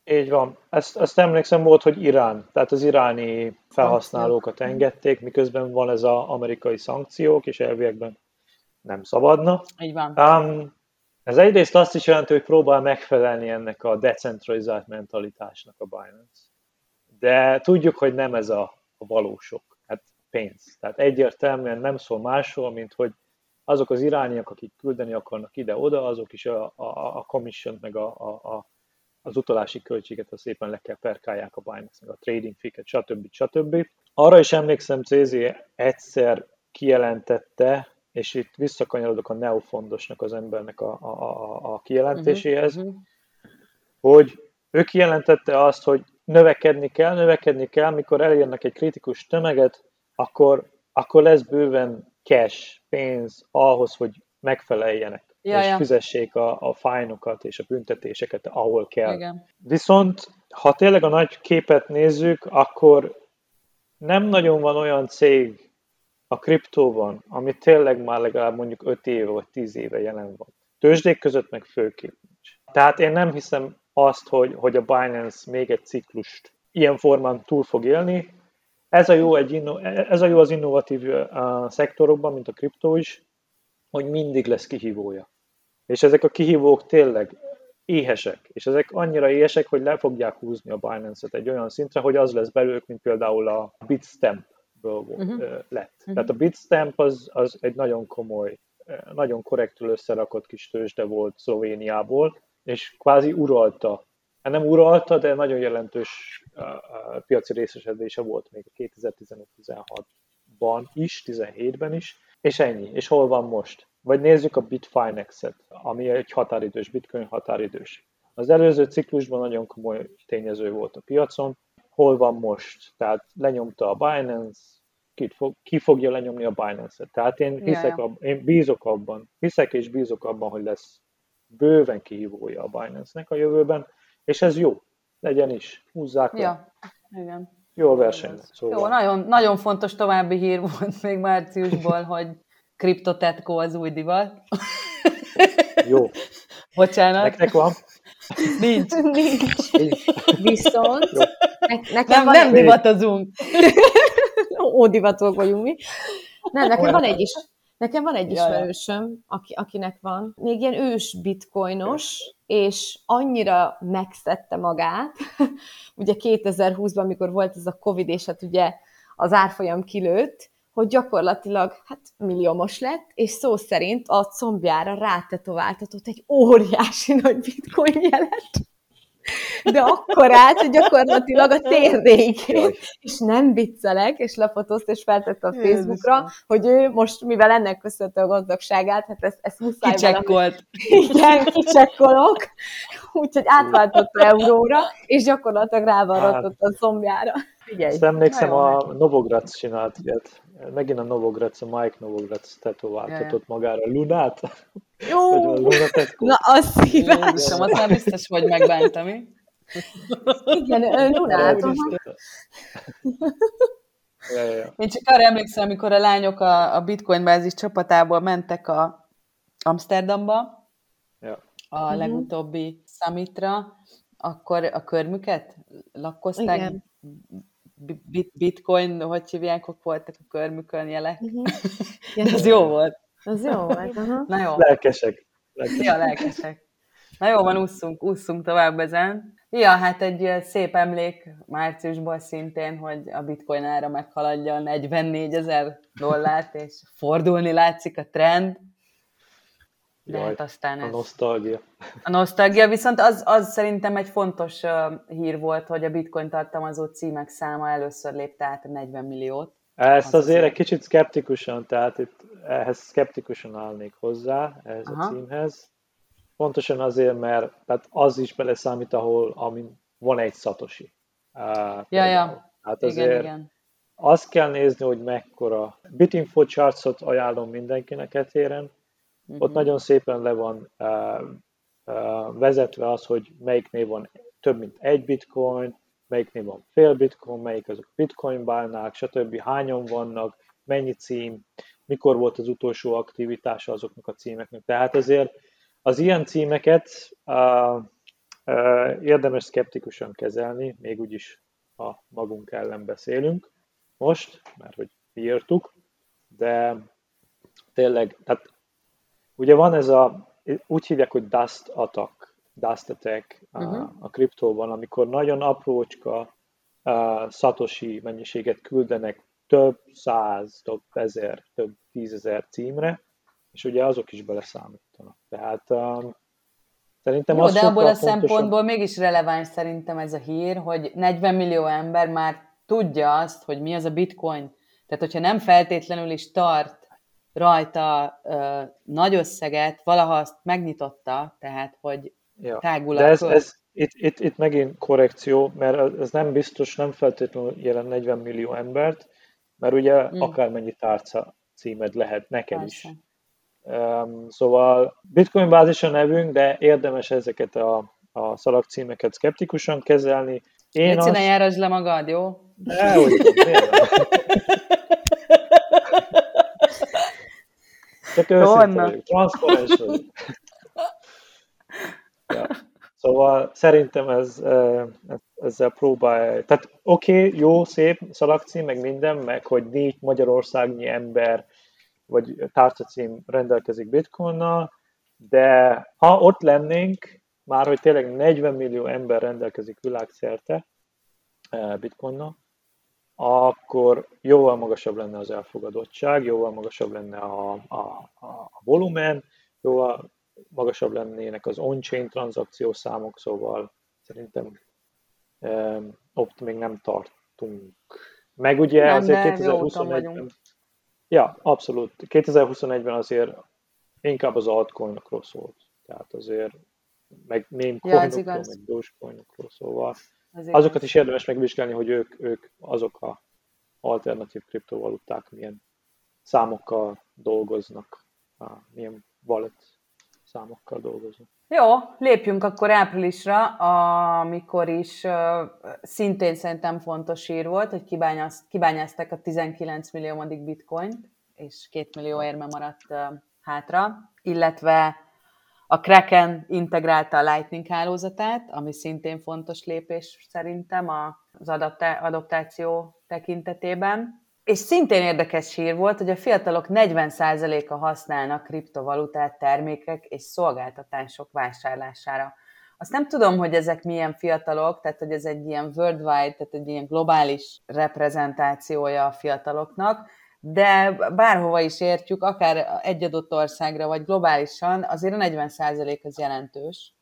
Így van. Ezt, ezt emlékszem volt, hogy Irán, tehát az iráni felhasználókat engedték, miközben van ez az amerikai szankciók, és elviekben nem szabadna. Így van. Um, ez egyrészt azt is jelenti, hogy próbál megfelelni ennek a decentralizált mentalitásnak a Binance. De tudjuk, hogy nem ez a, a valósok, hát pénz. Tehát egyértelműen nem szól másról, mint hogy azok az irányiak, akik küldeni akarnak ide-oda, azok is a, a, a commission meg a, a, a, az utalási költséget az szépen le kell perkálják a Binance, meg a trading fee-ket, stb. stb. Arra is emlékszem, CZ egyszer kijelentette, és itt visszakanyarodok a neofondosnak az embernek a, a, a, a kijelentéséhez, uh-huh, uh-huh. hogy ő kijelentette azt, hogy növekedni kell, növekedni kell, mikor elérnek egy kritikus tömeget, akkor, akkor lesz bőven cash, pénz ahhoz, hogy megfeleljenek, ja, és ja. fizessék a, a fájnokat és a büntetéseket, ahol kell. Igen. Viszont, ha tényleg a nagy képet nézzük, akkor nem nagyon van olyan cég, a kriptóban, ami tényleg már legalább mondjuk 5 éve vagy 10 éve jelen van. Tőzsdék között meg főképp nincs. Tehát én nem hiszem azt, hogy, hogy a Binance még egy ciklust ilyen formán túl fog élni. Ez a jó, egy inno, ez a jó az innovatív uh, szektorokban, mint a kriptó is, hogy mindig lesz kihívója. És ezek a kihívók tényleg éhesek, és ezek annyira éhesek, hogy le fogják húzni a Binance-et egy olyan szintre, hogy az lesz belőlük, mint például a Bitstamp uh-huh. lett. Uh-huh. Tehát a Bitstamp az, az egy nagyon komoly, nagyon korrektül összerakott kis tőzsde volt Szlovéniából, és kvázi uralta, hát nem uralta, de nagyon jelentős piaci részesedése volt még 2015-16-ban is, 17-ben is, és ennyi. És hol van most? Vagy nézzük a Bitfinex-et, ami egy határidős, bitcoin határidős. Az előző ciklusban nagyon komoly tényező volt a piacon, hol van most. Tehát lenyomta a Binance, ki, fog, ki fogja lenyomni a Binance-et. Tehát én, hiszek ja, ja. én bízok abban, hiszek és bízok abban, hogy lesz bőven kihívója a Binance-nek a jövőben, és ez jó, legyen is, húzzák le. Ja, igen. Jó a verseny. Szóval. Jó, nagyon, nagyon fontos további hír volt még márciusból, hogy kriptotetko az új divat. Jó. Bocsánat. Nektek van? Nincs. Nincs. Viszont ne, nekem nem, nem divatozunk. Ó, divatok vagyunk mi. Nem, nekem van egy is. Nekem van egy ismerősöm, aki, akinek van, még ilyen ős bitcoinos, és annyira megszedte magát, ugye 2020-ban, amikor volt ez a Covid, és hát ugye az árfolyam kilőtt, hogy gyakorlatilag hát milliómos lett, és szó szerint a combjára rátetováltatott egy óriási nagy bitcoin jelet. De akkor át, hogy gyakorlatilag a térdéig. És nem viccelek, és lefotózt, és feltette a Facebookra, hogy ő most, mivel ennek köszönte a gazdagságát, hát ezt, ezt muszáj Kicsekkolt. Igen, kicsekkolok. Úgyhogy átváltotta euróra, és gyakorlatilag rávarratott a szombjára. Figyelj. Ezt emlékszem, a Novogratz csinált ilyet megint a Novogratz, a Mike Novogratz tetováltatott magára Lunát. Jó! Na, az szívás! Jézusom, azt már biztos, hogy megbánta, mi? Igen, Lunát. Ja, ja, ja. Én csak arra emlékszem, amikor a lányok a, a Bitcoin bázis csapatából mentek a Amsterdamba, a uh-huh. legutóbbi summitra, akkor a körmüket lakkozták? Igen. Bitcoin, hogy hívják, ott voltak a körmükön jelek. Uh-huh. Ja, ez jó volt. Az jó volt, aha. Na jó. Lelkesek. lelkesek. Ja, lelkesek. Na jó, van, ússzunk, ússzunk tovább ezen. Ja, hát egy szép emlék márciusból szintén, hogy a bitcoin ára meghaladja a 44 ezer dollárt, és fordulni látszik a trend. De Jaj, hát aztán ez... A nosztalgia. A nosztalgia, viszont az, az szerintem egy fontos uh, hír volt, hogy a bitcoin tartalmazó címek száma először lépte át a 40 milliót. Ezt az azért egy kicsit szkeptikusan, tehát itt ehhez szkeptikusan állnék hozzá, ehhez Aha. a címhez. Pontosan azért, mert tehát az is beleszámít, ahol amin van egy szatosi. Uh, ja, ja. Hát azért igen, igen. azt kell nézni, hogy mekkora. Bitinfo chartsot ajánlom mindenkinek etéren. Uh-huh. Ott nagyon szépen le van uh, uh, vezetve az, hogy melyiknél van több mint egy bitcoin, melyiknél van fél bitcoin, melyik azok bitcoin bálnák, stb. hányan vannak, mennyi cím, mikor volt az utolsó aktivitása azoknak a címeknek. Tehát azért az ilyen címeket uh, uh, érdemes szkeptikusan kezelni, még úgyis a magunk ellen beszélünk most, mert hogy írtuk, de tényleg, tehát ugye van ez a, úgy hívják, hogy dust attack, dust attack uh-huh. a kriptóban, amikor nagyon aprócska uh, satoshi mennyiséget küldenek több száz, több ezer, több tízezer címre, és ugye azok is beleszámítanak. Tehát um, szerintem Jó, az de abból a pontosan... szempontból mégis releváns szerintem ez a hír, hogy 40 millió ember már tudja azt, hogy mi az a bitcoin. Tehát, hogyha nem feltétlenül is tart rajta ö, nagy összeget, valaha azt megnyitotta, tehát, hogy ja. tágul De ez, ez, itt, itt, itt megint korrekció, mert ez nem biztos, nem feltétlenül jelen 40 millió embert, mert ugye mm. akármennyi tárca címed lehet neked Persze. is. Um, szóval Bitcoin bázis a nevünk, de érdemes ezeket a, a szalagcímeket szkeptikusan kezelni. Én azt... ne járass le magad, jó? Dehogy, Csak őszinte vagyok, transzparens vagyok. ja. Szóval szerintem ez, ezzel próbál, tehát oké, okay, jó, szép szalagcím, meg minden, meg hogy négy magyarországnyi ember vagy tárcacím rendelkezik bitcoinnal, de ha ott lennénk, már hogy tényleg 40 millió ember rendelkezik világszerte bitcoinnal, akkor jóval magasabb lenne az elfogadottság, jóval magasabb lenne a, a, a volumen, jóval magasabb lennének az on-chain tranzakció számok, szóval szerintem um, ott még nem tartunk. Meg ugye nem, azért 2021-ben... Ja, abszolút. 2021-ben azért inkább az altcoinokról szólt. Tehát azért meg meme coinokról, ja, meg dogecoinokról, szóval azokat is érdemes megvizsgálni, hogy ők, ők azok a alternatív kriptovaluták milyen számokkal dolgoznak, milyen wallet számokkal dolgozunk. Jó, lépjünk akkor áprilisra, amikor is uh, szintén szerintem fontos ír volt, hogy kibányáz, kibányázták a 19 millió bitcoint, és 2 millió érme maradt uh, hátra, illetve a Kraken integrálta a Lightning hálózatát, ami szintén fontos lépés szerintem az adaptáció tekintetében. És szintén érdekes hír volt, hogy a fiatalok 40%-a használnak kriptovalutát termékek és szolgáltatások vásárlására. Azt nem tudom, hogy ezek milyen fiatalok, tehát hogy ez egy ilyen worldwide, tehát egy ilyen globális reprezentációja a fiataloknak, de bárhova is értjük, akár egy adott országra, vagy globálisan, azért a 40% az jelentős.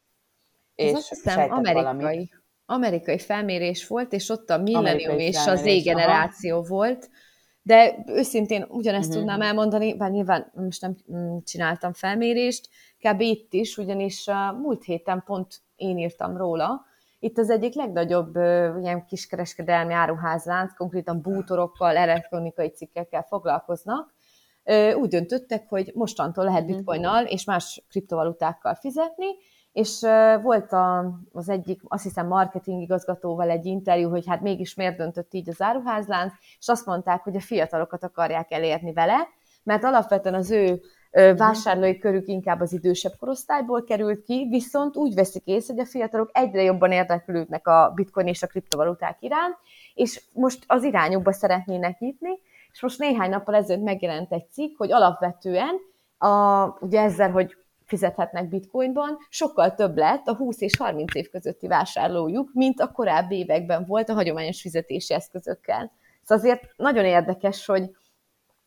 És azt hiszem amerikai. Valamit. Amerikai felmérés volt, és ott a millennium és a Z generáció aha. volt, de őszintén ugyanezt uh-huh. tudnám elmondani, bár nyilván most nem mm, csináltam felmérést, kb. itt is, ugyanis a múlt héten pont én írtam róla, itt az egyik legnagyobb ilyen kiskereskedelmi áruházlánc, konkrétan bútorokkal, elektronikai cikkekkel foglalkoznak, úgy döntöttek, hogy mostantól lehet mhm. bitcoinnal és más kriptovalutákkal fizetni, és volt a, az egyik, azt hiszem, marketing igazgatóval egy interjú, hogy hát mégis miért döntött így az áruházlánc, és azt mondták, hogy a fiatalokat akarják elérni vele, mert alapvetően az ő mhm. vásárlói körük inkább az idősebb korosztályból került ki, viszont úgy veszik észre, hogy a fiatalok egyre jobban érdeklődnek a bitcoin és a kriptovaluták iránt, és most az irányukba szeretnének nyitni, és most néhány nappal ezelőtt megjelent egy cikk, hogy alapvetően a, ugye ezzel, hogy fizethetnek bitcoinban, sokkal több lett a 20 és 30 év közötti vásárlójuk, mint a korábbi években volt a hagyományos fizetési eszközökkel. Szóval azért nagyon érdekes, hogy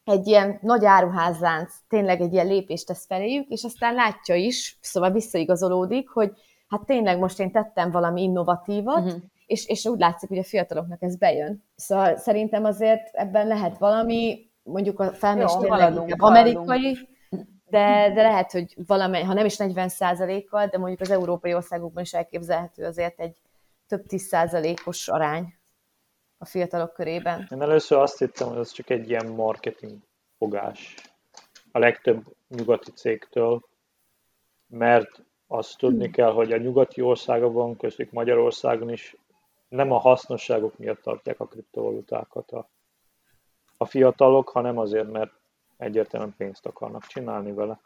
egy ilyen nagy áruházlánc tényleg egy ilyen lépést tesz feléjük, és aztán látja is, szóval visszaigazolódik, hogy hát tényleg most én tettem valami innovatívat, uh-huh. és, és úgy látszik, hogy a fiataloknak ez bejön. Szóval szerintem azért ebben lehet valami, mondjuk a felmérés amerikai, de, de lehet, hogy valamely, ha nem is 40 kal de mondjuk az európai országokban is elképzelhető azért egy több 10 százalékos arány a fiatalok körében. Én először azt hittem, hogy ez csak egy ilyen marketing fogás a legtöbb nyugati cégtől, mert azt tudni kell, hogy a nyugati országokban, köztük Magyarországon is nem a hasznosságok miatt tartják a kriptovalutákat a, a fiatalok, hanem azért, mert egyértelműen pénzt akarnak csinálni vele.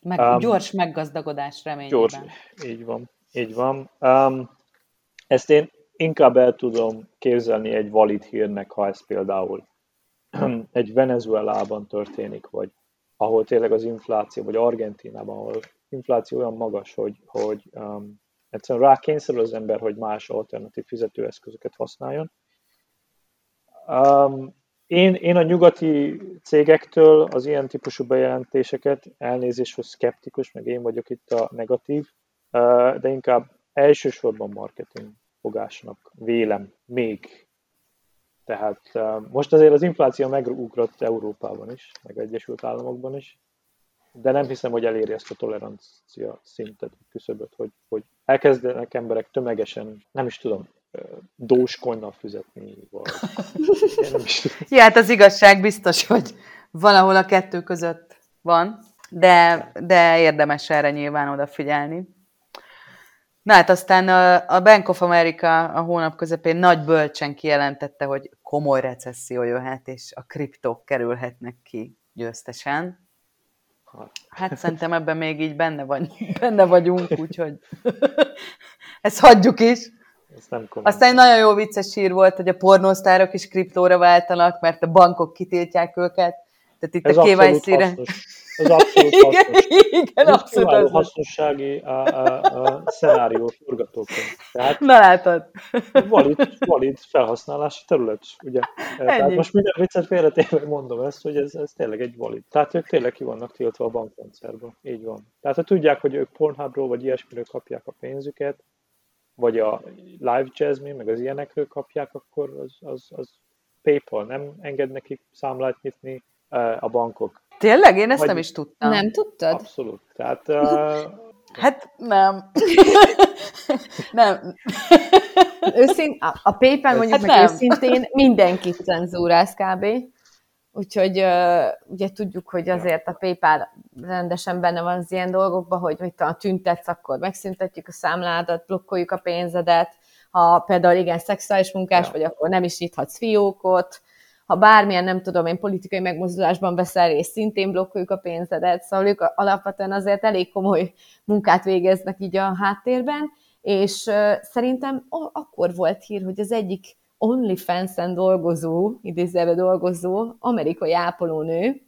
Meg, um, gyors meggazdagodás reményében. Gyors, így van, így van. Um, ezt én inkább el tudom képzelni egy valid hírnek, ha ez például egy Venezuelában történik, vagy ahol tényleg az infláció, vagy Argentinában, ahol infláció olyan magas, hogy, hogy um, egyszerűen rákényszerül az ember, hogy más alternatív fizetőeszközöket használjon. Um, én, én a nyugati cégektől az ilyen típusú bejelentéseket elnézést, hogy szkeptikus, meg én vagyok itt a negatív, de inkább elsősorban marketing fogásnak vélem még. Tehát most azért az infláció megugrott Európában is, meg Egyesült Államokban is, de nem hiszem, hogy eléri ezt a tolerancia szintet, küszöböt, hogy, hogy elkezdenek emberek tömegesen, nem is tudom, dóskonnal fizetni, vagy nem is Ja, hát az igazság biztos, hogy valahol a kettő között van, de, de érdemes erre nyilván odafigyelni. Na hát aztán a Bank of America a hónap közepén nagy bölcsen kijelentette, hogy komoly recesszió jöhet, és a kriptók kerülhetnek ki győztesen. Hát szerintem ebben még így benne, vagy, benne vagyunk, úgyhogy ezt hagyjuk is. Nem Aztán egy nagyon jó vicces sír volt, hogy a pornósztárok is kriptóra váltanak, mert a bankok kitiltják őket. Tehát itt Ez a KYC-re... Ez abszolút igen, hasznos. Igen, Ez abszolút hasznos. hasznossági a, a, a szenárió forgatókönyv. Tehát Na látod. Valid, valid felhasználási terület, ugye? Ennyi. Tehát most minden viccet félretéve mondom ezt, hogy ez, ez tényleg egy valid. Tehát ők tényleg ki vannak tiltva a bankrendszerből. Így van. Tehát ha tudják, hogy ők Pornhubról vagy ilyesmiről kapják a pénzüket, vagy a live jazzmi, meg az ilyenekről kapják, akkor az, az, az PayPal nem enged nekik számlát nyitni, a bankok. Tényleg? Én ezt vagy, nem is tudtam. Nem tudtad? Abszolút. Tehát, uh, hát nem. nem. Őszint, a, a PayPal mondjuk hát meg nem. őszintén mindenkit cenzúráz kb. Úgyhogy ugye tudjuk, hogy azért a PayPal rendesen benne van az ilyen dolgokban, hogy mit a tüntetsz, akkor megszüntetjük a számládat, blokkoljuk a pénzedet, ha például igen, szexuális munkás ja. vagy, akkor nem is nyithatsz fiókot, ha bármilyen, nem tudom én, politikai megmozdulásban veszel részt, szintén blokkoljuk a pénzedet, szóval ők alapvetően azért elég komoly munkát végeznek így a háttérben, és szerintem akkor volt hír, hogy az egyik OnlyFans-en dolgozó, idézőben dolgozó amerikai ápolónő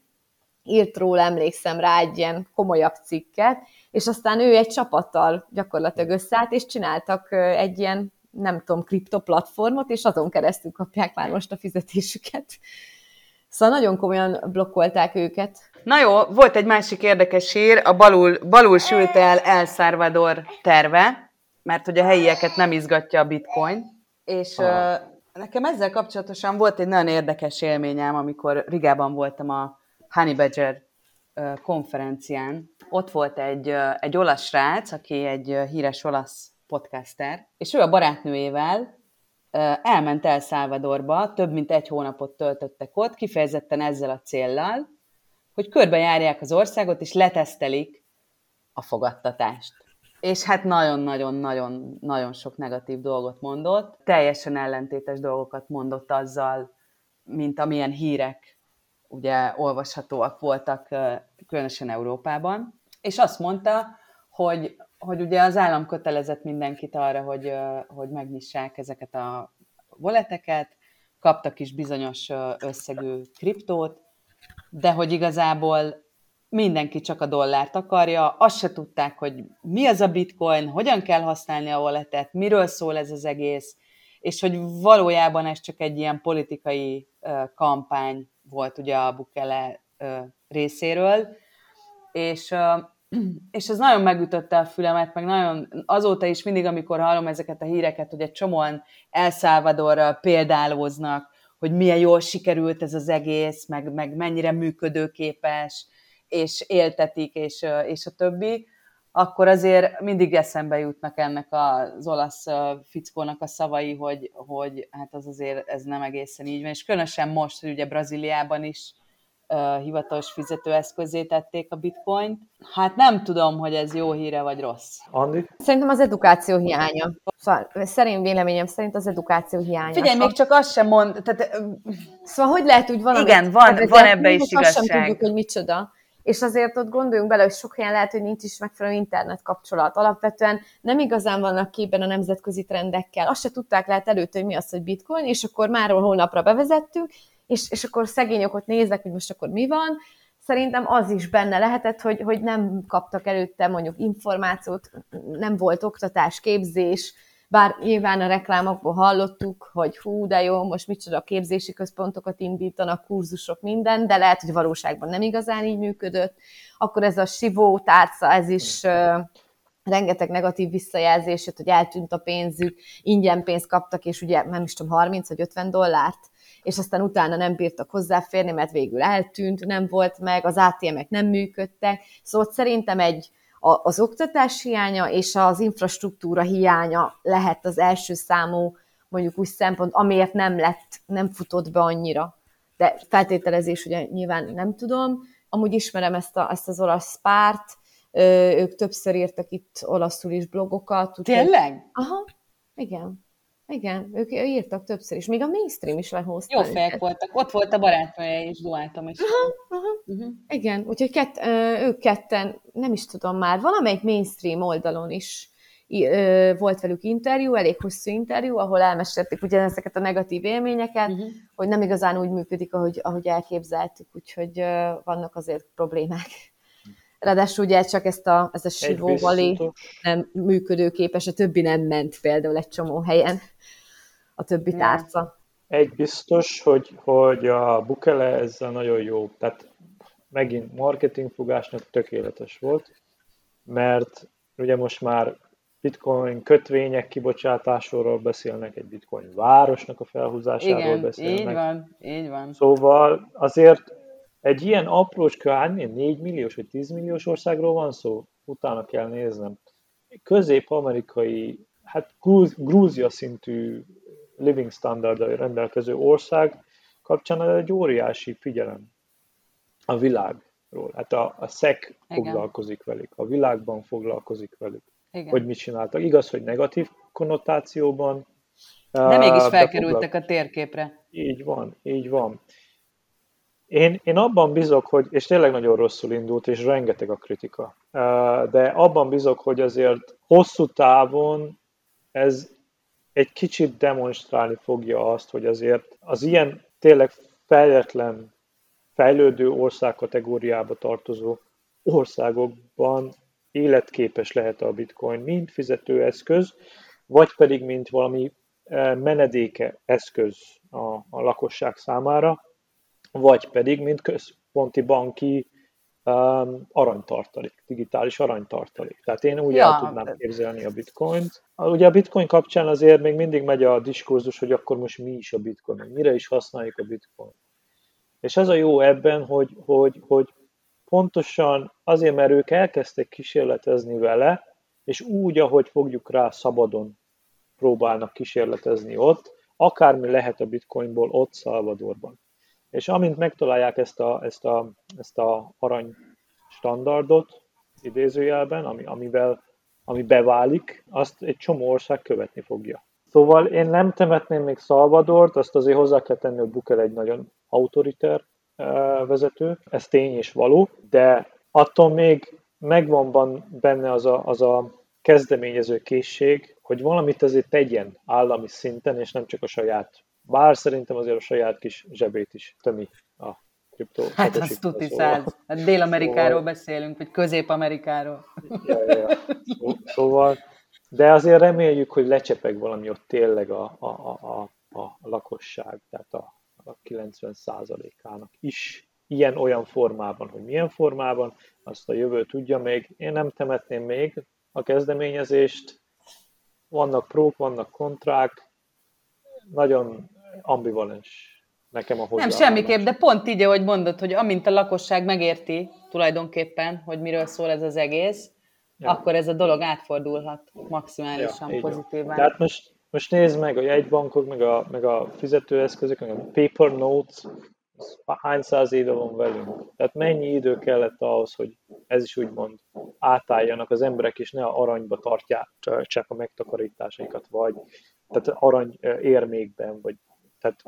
írt róla, emlékszem rá egy ilyen komolyabb cikket, és aztán ő egy csapattal gyakorlatilag összeállt, és csináltak egy ilyen, nem tudom, kriptoplatformot, és azon keresztül kapják már most a fizetésüket. Szóval nagyon komolyan blokkolták őket. Na jó, volt egy másik érdekes hír, a balul, balul sült el El Salvador terve, mert hogy a helyieket nem izgatja a bitcoin, és ah. Nekem ezzel kapcsolatosan volt egy nagyon érdekes élményem, amikor Rigában voltam a Honey Badger konferencián. Ott volt egy, egy olasz srác, aki egy híres olasz podcaster, és ő a barátnőjével elment El Salvadorba, több mint egy hónapot töltöttek ott, kifejezetten ezzel a céllal, hogy körbejárják az országot, és letesztelik a fogadtatást és hát nagyon-nagyon-nagyon-nagyon sok negatív dolgot mondott, teljesen ellentétes dolgokat mondott azzal, mint amilyen hírek ugye olvashatóak voltak, különösen Európában, és azt mondta, hogy, hogy ugye az állam kötelezett mindenkit arra, hogy, hogy megnyissák ezeket a voleteket, kaptak is bizonyos összegű kriptót, de hogy igazából mindenki csak a dollárt akarja, azt se tudták, hogy mi az a bitcoin, hogyan kell használni a walletet, miről szól ez az egész, és hogy valójában ez csak egy ilyen politikai kampány volt ugye a Bukele részéről, és, és ez nagyon megütötte a fülemet, meg nagyon azóta is mindig, amikor hallom ezeket a híreket, hogy egy csomóan El Salvadorral példálóznak, hogy milyen jól sikerült ez az egész, meg, meg mennyire működőképes, és éltetik, és, és a többi, akkor azért mindig eszembe jutnak ennek az olasz fickónak a szavai, hogy, hogy hát az azért ez nem egészen így van, és különösen most, hogy ugye Brazíliában is hivatalos fizetőeszközé tették a bitcoint. Hát nem tudom, hogy ez jó híre vagy rossz. Andi? Szerintem az edukáció hiánya. Szóval szerint véleményem szerint az edukáció hiánya. Figyelj, még csak azt sem mond. Tehát, szóval hogy lehet úgy valamit... Igen, van, van ebbe is igazság. Azt sem tudjuk, hogy micsoda. És azért ott gondoljunk bele, hogy sok helyen lehet, hogy nincs is megfelelő internet kapcsolat. Alapvetően nem igazán vannak képben a nemzetközi trendekkel. Azt se tudták lehet előtt, hogy mi az, hogy bitcoin, és akkor máról holnapra bevezettük, és, és akkor szegények ott néznek, hogy most akkor mi van. Szerintem az is benne lehetett, hogy, hogy nem kaptak előtte mondjuk információt, nem volt oktatás, képzés, bár nyilván a reklámokból hallottuk, hogy hú, de jó, most micsoda képzési központokat indítanak, kurzusok, minden, de lehet, hogy valóságban nem igazán így működött. Akkor ez a sivó tárca, ez is rengeteg negatív visszajelzés jött, hogy eltűnt a pénzük, ingyen pénzt kaptak, és ugye nem is tudom, 30 vagy 50 dollárt, és aztán utána nem bírtak hozzáférni, mert végül eltűnt, nem volt meg, az ATM-ek nem működtek. Szóval szerintem egy, az oktatás hiánya és az infrastruktúra hiánya lehet az első számú mondjuk úgy szempont, amiért nem lett, nem futott be annyira. De feltételezés ugye nyilván nem tudom. Amúgy ismerem ezt, a, ezt az olasz párt, ők többször írtak itt olaszul is blogokat. Tényleg? Aha, igen. Igen, ők írtak többször is, még a mainstream is lehozta. Jó fejek voltak, ott volt a barátnője is, duáltam is. Aha, aha. Uh-huh. Igen, úgyhogy kett, ők ketten, nem is tudom már, valamelyik mainstream oldalon is volt velük interjú, elég hosszú interjú, ahol elmesélték ugyanezeket a negatív élményeket, uh-huh. hogy nem igazán úgy működik, ahogy, ahogy elképzeltük, úgyhogy vannak azért problémák. Ráadásul ugye csak ezt a, ez a sivóvali nem működőképes, a többi nem ment például egy csomó helyen, a többi tárca. Egy biztos, hogy, hogy a Bukele ezzel nagyon jó, tehát megint marketingfogásnak tökéletes volt, mert ugye most már bitcoin kötvények kibocsátásról beszélnek, egy bitcoin városnak a felhúzásáról Igen, beszélnek. így van, így van. Szóval azért egy ilyen aprócska, hát 4 milliós vagy 10 milliós országról van szó, utána kell néznem. Közép-amerikai, hát Grúzia szintű living standard rendelkező ország kapcsán egy óriási figyelem a világról. Hát a, a SEC Igen. foglalkozik velük, a világban foglalkozik velük, Igen. hogy mit csináltak. Igaz, hogy negatív konnotációban. De mégis felkerültek a térképre. Így van, így van. Én, én abban bizok, hogy, és tényleg nagyon rosszul indult, és rengeteg a kritika, de abban bizok, hogy azért hosszú távon ez egy kicsit demonstrálni fogja azt, hogy azért az ilyen tényleg fejletlen, fejlődő ország kategóriába tartozó országokban életképes lehet a bitcoin, mint fizetőeszköz, vagy pedig mint valami menedéke eszköz a, a lakosság számára, vagy pedig mint központi banki um, aranytartalék, digitális aranytartalék. Tehát én úgy ja, el tudnám képzelni a bitcoint. Ugye a bitcoin kapcsán azért még mindig megy a diskurzus, hogy akkor most mi is a bitcoin, mire is használjuk a bitcoin. És ez a jó ebben, hogy, hogy, hogy pontosan azért, mert ők elkezdtek kísérletezni vele, és úgy, ahogy fogjuk rá szabadon próbálnak kísérletezni ott, akármi lehet a bitcoinból ott Salvadorban. És amint megtalálják ezt a, ezt a, ezt a arany standardot, idézőjelben, ami, amivel, ami beválik, azt egy csomó ország követni fogja. Szóval én nem temetném még Salvadort, azt azért hozzá kell tenni, hogy Bukel egy nagyon autoriter vezető, ez tény és való, de attól még megvan benne az a, az a kezdeményező készség, hogy valamit azért tegyen állami szinten, és nem csak a saját. Bár szerintem azért a saját kis zsebét is tömi a kriptó. Hát az tuti száz. Hát Dél-Amerikáról szóval... beszélünk, vagy Közép-Amerikáról. Ja, ja, ja. Szóval, de azért reméljük, hogy lecsepeg valami ott tényleg a, a, a, a, a lakosság, tehát a, a 90%-ának is ilyen-olyan formában, hogy milyen formában, azt a jövő tudja még. Én nem temetném még a kezdeményezést, vannak prók, vannak kontrák, nagyon ambivalens nekem a Nem, semmiképp, de pont így, ahogy mondod, hogy amint a lakosság megérti tulajdonképpen, hogy miről szól ez az egész, ja. akkor ez a dolog átfordulhat maximálisan ja, pozitívan. Tehát most, most nézd meg a jegybankok, meg a, meg a fizetőeszközök, meg a paper notes, hány száz éve van velünk. Tehát mennyi idő kellett ahhoz, hogy ez is úgymond átálljanak az emberek, és ne aranyba tartják csak a megtakarításaikat, vagy tehát arany érmékben, vagy tehát,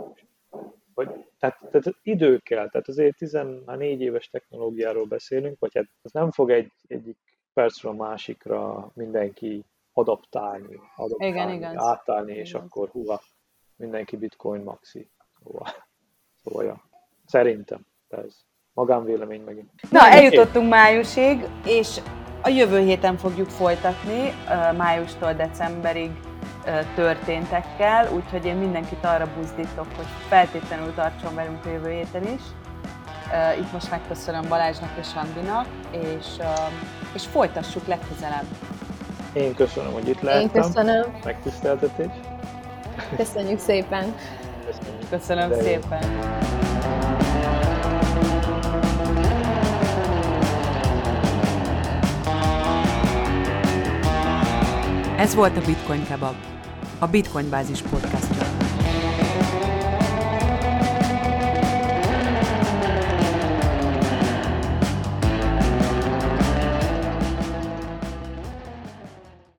vagy, tehát, tehát idő kell, tehát azért 14 éves technológiáról beszélünk, vagy hát ez nem fog egy, egyik percről a másikra mindenki adaptálni, adaptálni igen, igen. átállni, és igen. akkor húha, mindenki bitcoin maxi. Szóval, szóval ja. Szerintem. Ez magánvélemény megint. Na, eljutottunk májusig, és a jövő héten fogjuk folytatni, májustól decemberig történtekkel, úgyhogy én mindenkit arra buzdítok, hogy feltétlenül tartson velünk a jövő héten is. Itt most megköszönöm Balázsnak és Andinak, és, és folytassuk legközelebb. Én köszönöm, hogy itt lehettem. Én köszönöm. Megtiszteltetés. Köszönjük szépen. Köszönjük. Köszönöm De szépen. Ez volt a Bitcoin Kebab, a Bitcoin Bázis Podcast.